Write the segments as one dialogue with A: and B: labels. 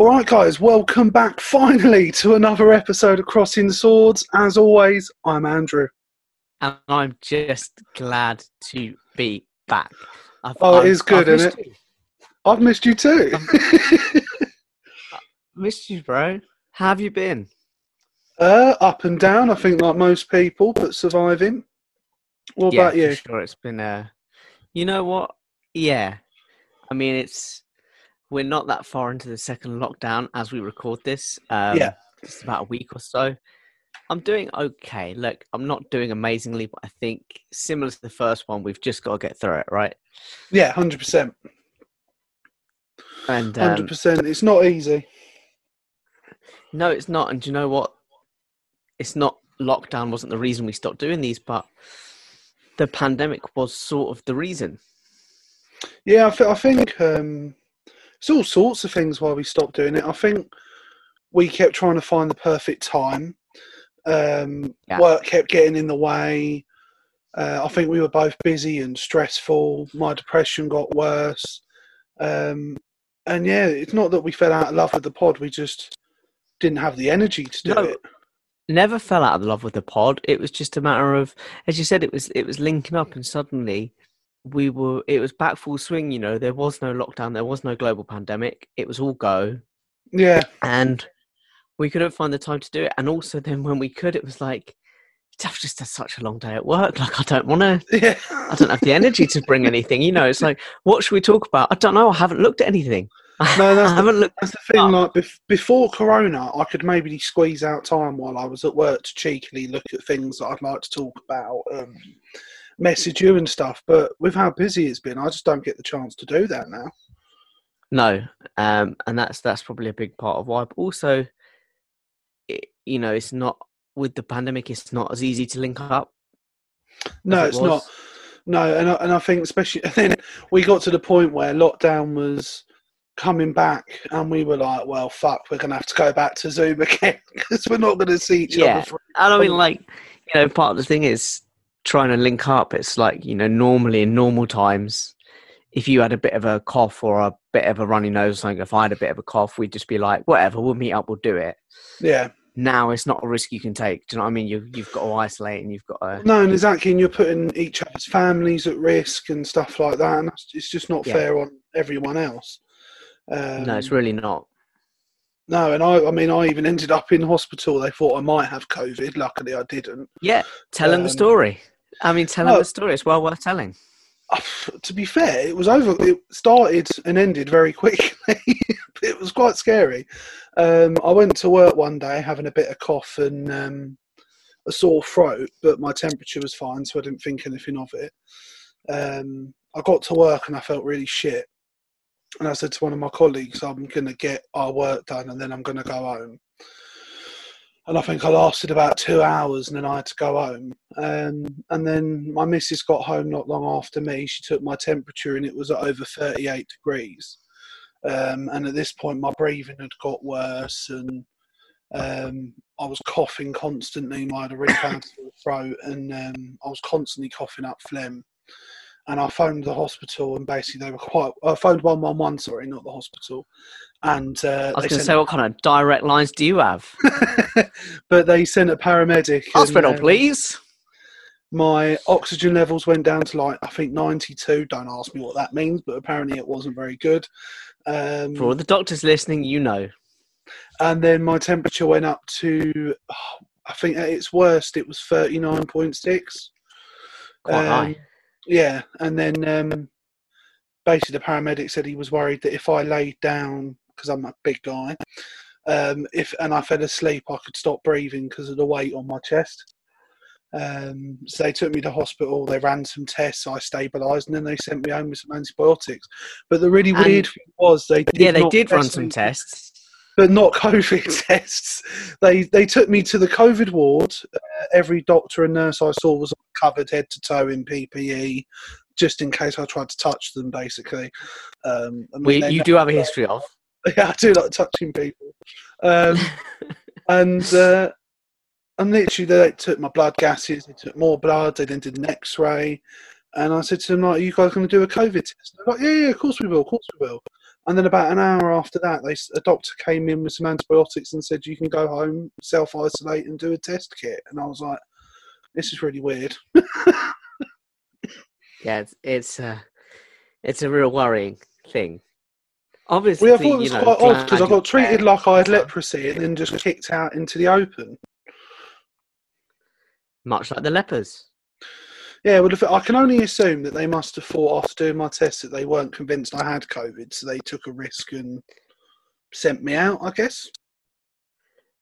A: All right, guys, welcome back finally to another episode of Crossing Swords. As always, I'm Andrew.
B: and I'm just glad to be back. I've,
A: Oh, it
B: I've-
A: is good,
B: I've
A: isn't it?
B: you.
A: I've missed you too.
B: Missed you, bro. How have you been?
A: uh, up and down, I think, like most people, but surviving. What
B: yeah,
A: about you?
B: sure. It's been uh You know what? Yeah. I mean, it's we're not that far into the second lockdown as we record this. Um,
A: Yeah.
B: Just about a week or so. I'm doing okay. Look, I'm not doing amazingly, but I think similar to the first one, we've just got to get through it, right?
A: Yeah, hundred percent,
B: And
A: hundred
B: um,
A: percent. It's not easy.
B: No, it's not. And do you know what? It's not lockdown wasn't the reason we stopped doing these, but the pandemic was sort of the reason.
A: Yeah, I, th- I think um, it's all sorts of things why we stopped doing it. I think we kept trying to find the perfect time. Um,
B: Yeah.
A: Work kept getting in the way. Uh, I think we were both busy and stressful. My depression got worse. Um, and yeah, it's not that we fell out of love with the pod. We just didn't have the energy to do
B: No.
A: it.
B: Never fell out of love with the pod. It was just a matter of, as you said, it was it was linking up, and suddenly we were. It was back full swing. You know, there was no lockdown, there was no global pandemic. It was all go,
A: Yeah,
B: and we couldn't find the time to do it. And also, then when we could, it was like. I've just had such a long day at work. Like I don't want to
A: yeah.
B: I don't have the energy to bring anything. You know, it's like, what should we talk about? I don't know. I haven't looked at anything.
A: No, that's
B: I haven't looked.
A: That's the thing.
B: Oh.
A: Like bef- before Corona, I could maybe squeeze out time while I was at work to cheekily look at things that I'd like to talk about, um, message you and stuff. But with how busy it's been, I just don't get the chance to do that now.
B: No, um, and that's that's probably a big part of why. But also, it, you know, it's not with the pandemic. It's not as easy to link up.
A: No,
B: it
A: it's not. No, and I, and I think especially and then we got to the point where lockdown was coming back, and we were like, "Well, fuck, we're gonna have to go back to Zoom again because we're not going to see each
B: Yeah.
A: other." For-
B: And I mean, like, you know, part of the thing is trying to link up. It's like, you know, normally in normal times, if you had a bit of a cough or a bit of a runny nose or something, if I had a bit of a cough, we'd just be like, whatever, we'll meet up, we'll do it.
A: yeah,
B: Now it's not a risk you can take. Do you know what I mean? You, you've got to isolate and you've got to.
A: no, and exactly, and you're putting each other's families at risk and stuff like that, and it's just not
B: Yeah.
A: fair on everyone else. Um,
B: no, it's really not.
A: No, and I, I mean, I even ended up in hospital. They thought I might have COVID. Luckily, I didn't.
B: Yeah, tell
A: Um,
B: the story. I mean, tell
A: no.
B: the story. It's well worth telling.
A: to be fair, it was over. It started and ended very quickly. it was quite scary. Um, I went to work one day having a bit of cough and um, a sore throat, but my temperature was fine, so I didn't think anything of it. Um, I got to work and I felt really shit. And I said to one of my colleagues, "I'm going to get our work done, and then I'm going to go home." And I think I lasted about two hours, and then I had to go home. Um, and then my missus got home not long after me. She took my temperature, and it was at over 38 degrees. Um, and at this point, my breathing had got worse, and um, I was coughing constantly. I had a really bad sore throat, and um, I was constantly coughing up phlegm. And I phoned the hospital, and basically they were quite. I phoned one one one, sorry, not the hospital. And uh,
B: I was going to say, what kind of direct lines do you have?
A: but they sent a paramedic. and,
B: Hospital,
A: um,
B: please.
A: My oxygen levels went down to like I think 92. Don't ask me what that means, but apparently it wasn't very good. Um,
B: For all the doctors listening, you know.
A: and then my temperature went up to, I think at its worst it was 39.6.
B: Quite
A: Um,
B: high.
A: Yeah, and then um, basically the paramedic said he was worried that if I laid down because I'm a big guy, um, if and I fell asleep, I could stop breathing because of the weight on my chest. Um, so they took me to hospital. They ran some tests. I stabilised, and then they sent me home with some antibiotics. But the really
B: And-
A: weird thing was they did
B: Yeah, they did run
A: test
B: some
A: me-
B: tests.
A: But not COVID tests. They they took me to the COVID ward. Uh, every doctor and nurse I saw was covered head to toe in PPE, just in case I tried to touch them. Basically, um, I mean,
B: We, you do have a history of.
A: Yeah, I do like touching people. Um, and uh, and literally, they took my blood gases. They took more blood. They then did an X-ray. And I said to them, like, "Are you guys going to do a COVID test?" They're like, "Yeah, yeah, of course we will, of course we will." And then about an hour after that, they a doctor came in with some antibiotics and said you can go home, self isolate, and do a test kit. And I was like, this is really weird.
B: Yeah, it's it's uh, it's a real worrying thing. Obviously,
A: Well, I thought it was
B: you know,
A: quite odd because I got treated like I had leprosy and then just kicked out into the open.
B: much like the lepers.
A: Yeah, well, if, I can only assume that they must have thought after doing my test that they weren't convinced I had COVID, so they took a risk and sent me out. I guess.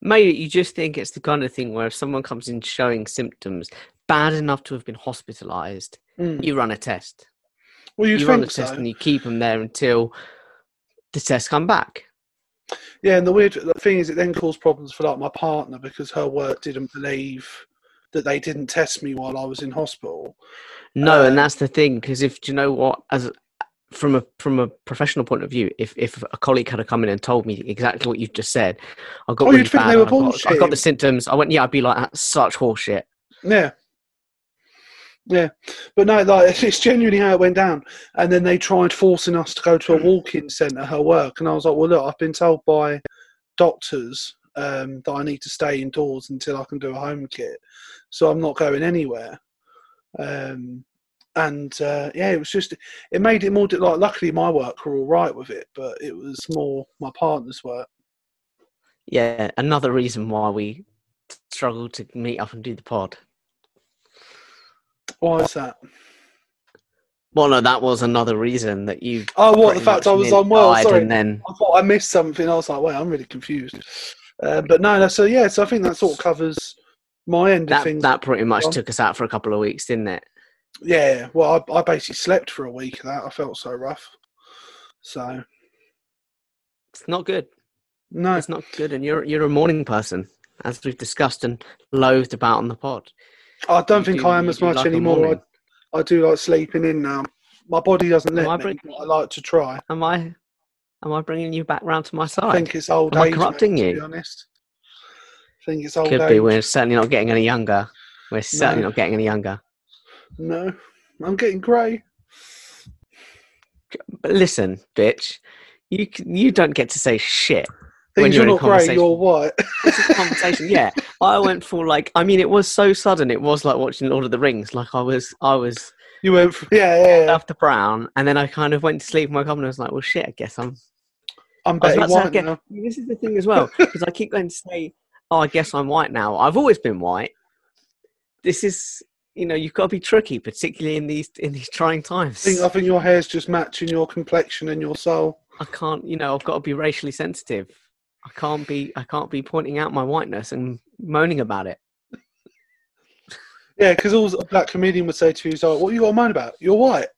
B: Maybe you just think it's the kind of thing where if someone comes in showing symptoms bad enough to have been hospitalised,
A: Mm.
B: you run a test.
A: Well,
B: you run a
A: think
B: test
A: so.
B: and you keep them there until the tests come back.
A: Yeah, and the weird the thing is, it then caused problems for like my partner because her work didn't believe that they didn't test me while I was in hospital.
B: No,
A: Um,
B: and that's the thing because if do you know what, as from a from a professional point of view, if if a colleague had come in and told me exactly what you've just said, I got
A: Oh,
B: really
A: you'd think
B: bad.
A: they were
B: I, got, I got the symptoms. I went, yeah, I'd be like, that's such horseshit.
A: Yeah. Yeah, but no, like it's genuinely how it went down. And then they tried forcing us to go to a walk-in centre, her work, and I was like, "Well, look, I've been told by doctors um, that I need to stay indoors until I can do a home kit, so I'm not going anywhere." Um, and uh, yeah, it was just it made it more like. Luckily, my work were all right with it, but it was more my partner's work.
B: Yeah, another reason why we struggle to meet up and do the pod.
A: Why is that?
B: Well, no, that was another reason that you.
A: Oh, what the fact I was unwell? Sorry,
B: and then
A: I thought I missed something. I was like, wait, I'm really confused. Uh, but no, so yeah, so I think that sort of covers my end of things.
B: that pretty much took us out for a couple of weeks, didn't it?
A: Yeah, well, I, I basically slept for a week of that. I felt so rough. So
B: It's not good.
A: no,
B: It's not good, and you're you're a morning person, as we've discussed and loathed about on the pod.
A: I don't
B: You
A: think
B: do-
A: I am as much
B: like
A: anymore. I, I do like sleeping in now. My body doesn't
B: Am
A: let
B: I
A: me. I like to try.
B: Am I am I bringing you back round to my side?
A: I think it's old
B: Am I
A: age. mate,
B: corrupting
A: to
B: you?
A: be honest, I think it's old
B: Could
A: age.
B: be. We're certainly not getting any younger. We're certainly
A: No.
B: not getting any younger.
A: No, I'm getting grey.
B: But listen, bitch, you you don't get to say shit. When you're
A: you're
B: in
A: not grey. You're white.
B: This is a conversation. Yeah, I went for like. I mean, it was so sudden. It was like watching Lord of the Rings. Like I was, I was
A: you went from yeah, yeah. yeah.
B: after Brown, and then I kind of went to sleep. In my governor was like, "Well, shit. I guess I'm
A: I'm
B: I was
A: Betty
B: say,
A: White
B: okay,
A: now.
B: This is the thing as well, because I keep going to say, "Oh, I guess I'm white now." I've always been white. This is, you know, you've got to be tricky, particularly in these in these trying times.
A: I think, I think your hair's just matching your complexion and your soul.
B: I can't, you know, I've got to be racially sensitive. I can't be, I can't be pointing out my whiteness and moaning about it.
A: Yeah, because all a black comedian would say to you is like, "What you got to moan about? You're white."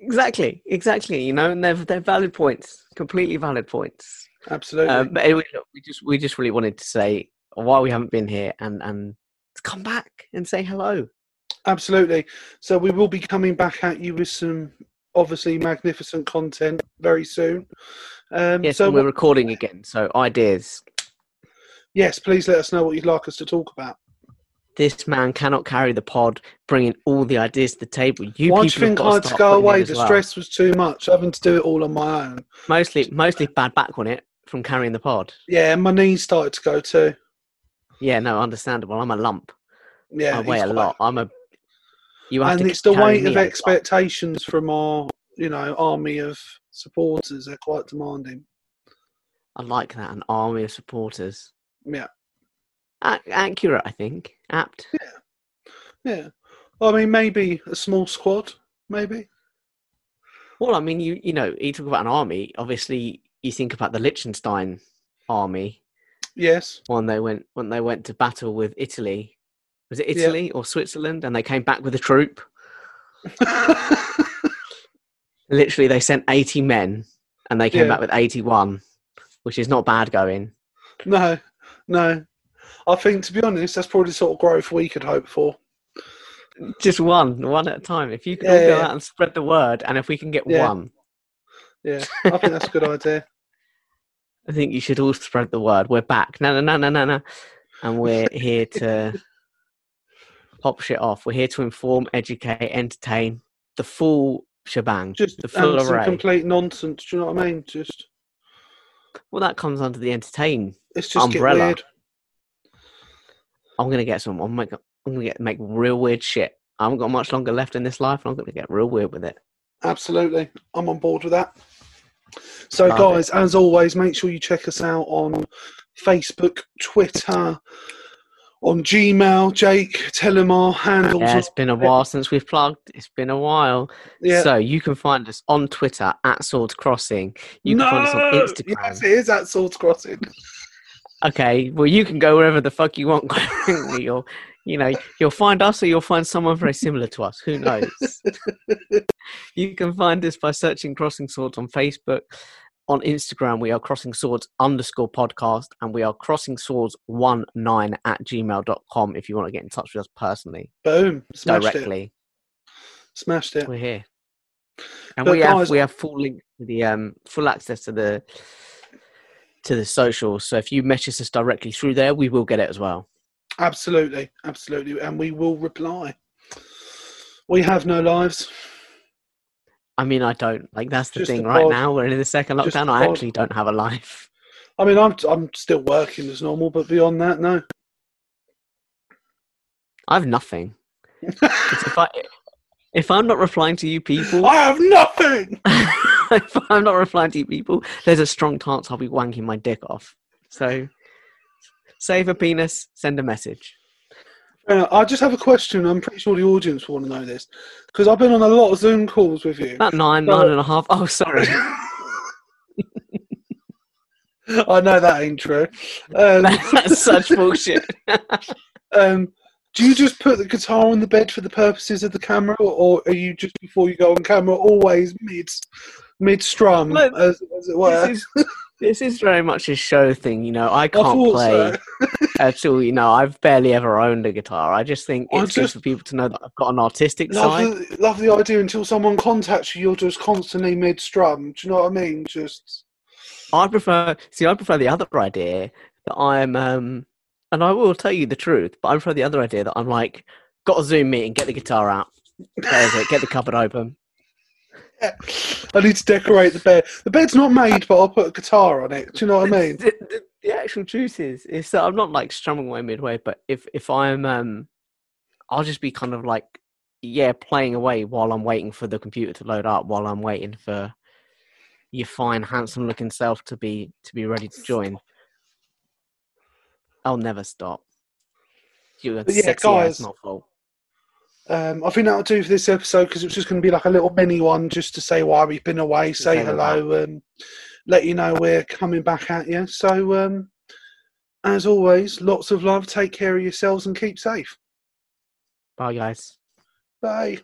B: Exactly, exactly. You know, and they're they're valid points, completely valid points.
A: Absolutely.
B: Um, but anyway, look, we just we just really wanted to say why we haven't been here and and come back and say hello.
A: Absolutely. So we will be coming back at you with some obviously magnificent content very soon. Um,
B: Yes,
A: so
B: we're recording again, so ideas.
A: yes, please let us know what you'd like us to talk about.
B: This man cannot carry the pod, bringing all the ideas to the table. You
A: Why do you think I had to go away? The
B: well.
A: stress was too much, having to do it all on my own.
B: Mostly, mostly bad back on it from carrying the pod.
A: Yeah, and my knees started to go too.
B: Yeah, no, understandable. I'm a lump.
A: Yeah,
B: I weigh a
A: quite-
B: lot. I'm a. You have
A: and it's the weight of expectations from our, you know, army of supporters. They're quite demanding.
B: I like that. An army of supporters.
A: Yeah,
B: A- accurate, I think. Apt.
A: yeah. Yeah. I mean, maybe a small squad, maybe.
B: Well, I mean, you you know, you talk about an army. Obviously, you think about the Liechtenstein army
A: Yes.
B: when they went when they went to battle with Italy. Was it
A: Yeah.
B: Italy or Switzerland? And they came back with a troop. Literally, they sent eighty men, and they came
A: Yeah.
B: back with eighty-one, which is not bad going.
A: no, no. I think, to be honest, that's probably the sort of growth we could hope for.
B: Just one, one at a time. If you can
A: Yeah,
B: all go
A: yeah.
B: out and spread the word, and if we can get
A: Yeah.
B: one,
A: Yeah, I think that's a good idea.
B: I think you should all spread the word. We're back. No, no, no, no, no, no. And we're here to pop shit off. We're here to inform, educate, entertain. The full shebang,
A: Just
B: the full array.
A: complete nonsense. Do you know what I mean? Just
B: well, that comes under the entertain.
A: it's just get
B: Umbrella.
A: weird.
B: I'm gonna get some. I'm make. I'm gonna get make real weird shit. I haven't got much longer left in this life, and I'm gonna get real weird with it.
A: Absolutely. I'm on board with that. So,
B: Love
A: guys, as always, make sure you check us out on Facebook, Twitter, on Gmail. Jake, tell them our handles.
B: Yeah, it's been a while since we've plugged. It's been a while.
A: Yeah.
B: So you can find us on Twitter at Swords Crossing. You can find us on Instagram.
A: Yes, it is at Swords Crossing.
B: Okay, well you can go wherever the fuck you want. you'll, you know, you'll find us or you'll find someone very similar to us. Who knows? you can find us by searching Crossing Swords on Facebook. On Instagram, we are Crossing Swords underscore podcast, and we are Crossing Swords one nine at gmail.com if you want to get in touch with us personally,
A: Boom. Smashed it.
B: directly.
A: Smashed it.
B: We're here. And
A: But
B: we have we have full link to the um full access to the to the socials. So if you message us directly through there, we will get it as well.
A: Absolutely. Absolutely. And we will reply. We have no lives.
B: I mean, I don't like that's the
A: Just
B: thing.
A: a
B: Right
A: pod.
B: now, we're in the second
A: Just
B: lockdown. I actually don't have a life.
A: I mean, I'm, I'm still working as normal, but beyond that, no.
B: I have nothing. If I if I'm not replying to you people,
A: I have nothing.
B: if I'm not replying to you people, there's a strong chance I'll be wanking my dick off. So, save a penis, send a message.
A: Uh, I just have a question. I'm pretty sure the audience will want to know this because I've been on a lot of Zoom calls with you.
B: About nine,
A: Well-
B: nine and a half. Oh, sorry.
A: I know that ain't true. Um,
B: That's such bullshit.
A: um, do you just put the guitar on the bed for the purposes of the camera, or, or are you just before you go on camera always mid mid strum,
B: Look,
A: as, as it were?
B: this is this is very much a show thing, you know. I
A: I
B: can't
A: thought
B: play
A: so.
B: at all. You know, I've barely ever owned a guitar. I just think
A: I
B: it's good
A: just-
B: for people to know that I've got an artistic
A: Love
B: side.
A: the, love the idea until someone contacts you, you're just constantly mid strum. Do you know what I mean? Just
B: I prefer see, I prefer the other idea that I'm um and I will tell you the truth, but I prefer the other idea that I'm like, got a Zoom meeting, get the guitar out. It, get the cupboard open.
A: I need to decorate the bed. The bed's not made, but I'll put a guitar on it. Do you know what I mean?
B: The, the, the actual truth is is that I'm not like strumming away midway, but if if I'm um I'll just be kind of like yeah, playing away while I'm waiting for the computer to load up, while I'm waiting for your fine, handsome looking self to be to be ready to join. I'll never stop. You're
A: But yeah, guys,
B: not fault.
A: Um, I think that'll do for this episode because it's just going to be like a little mini one just to say why we've been away, say
B: say
A: hello, and let you know we're coming back at you. So, um, as always, lots of love. Take care of yourselves and keep safe.
B: Bye guys.
A: Bye.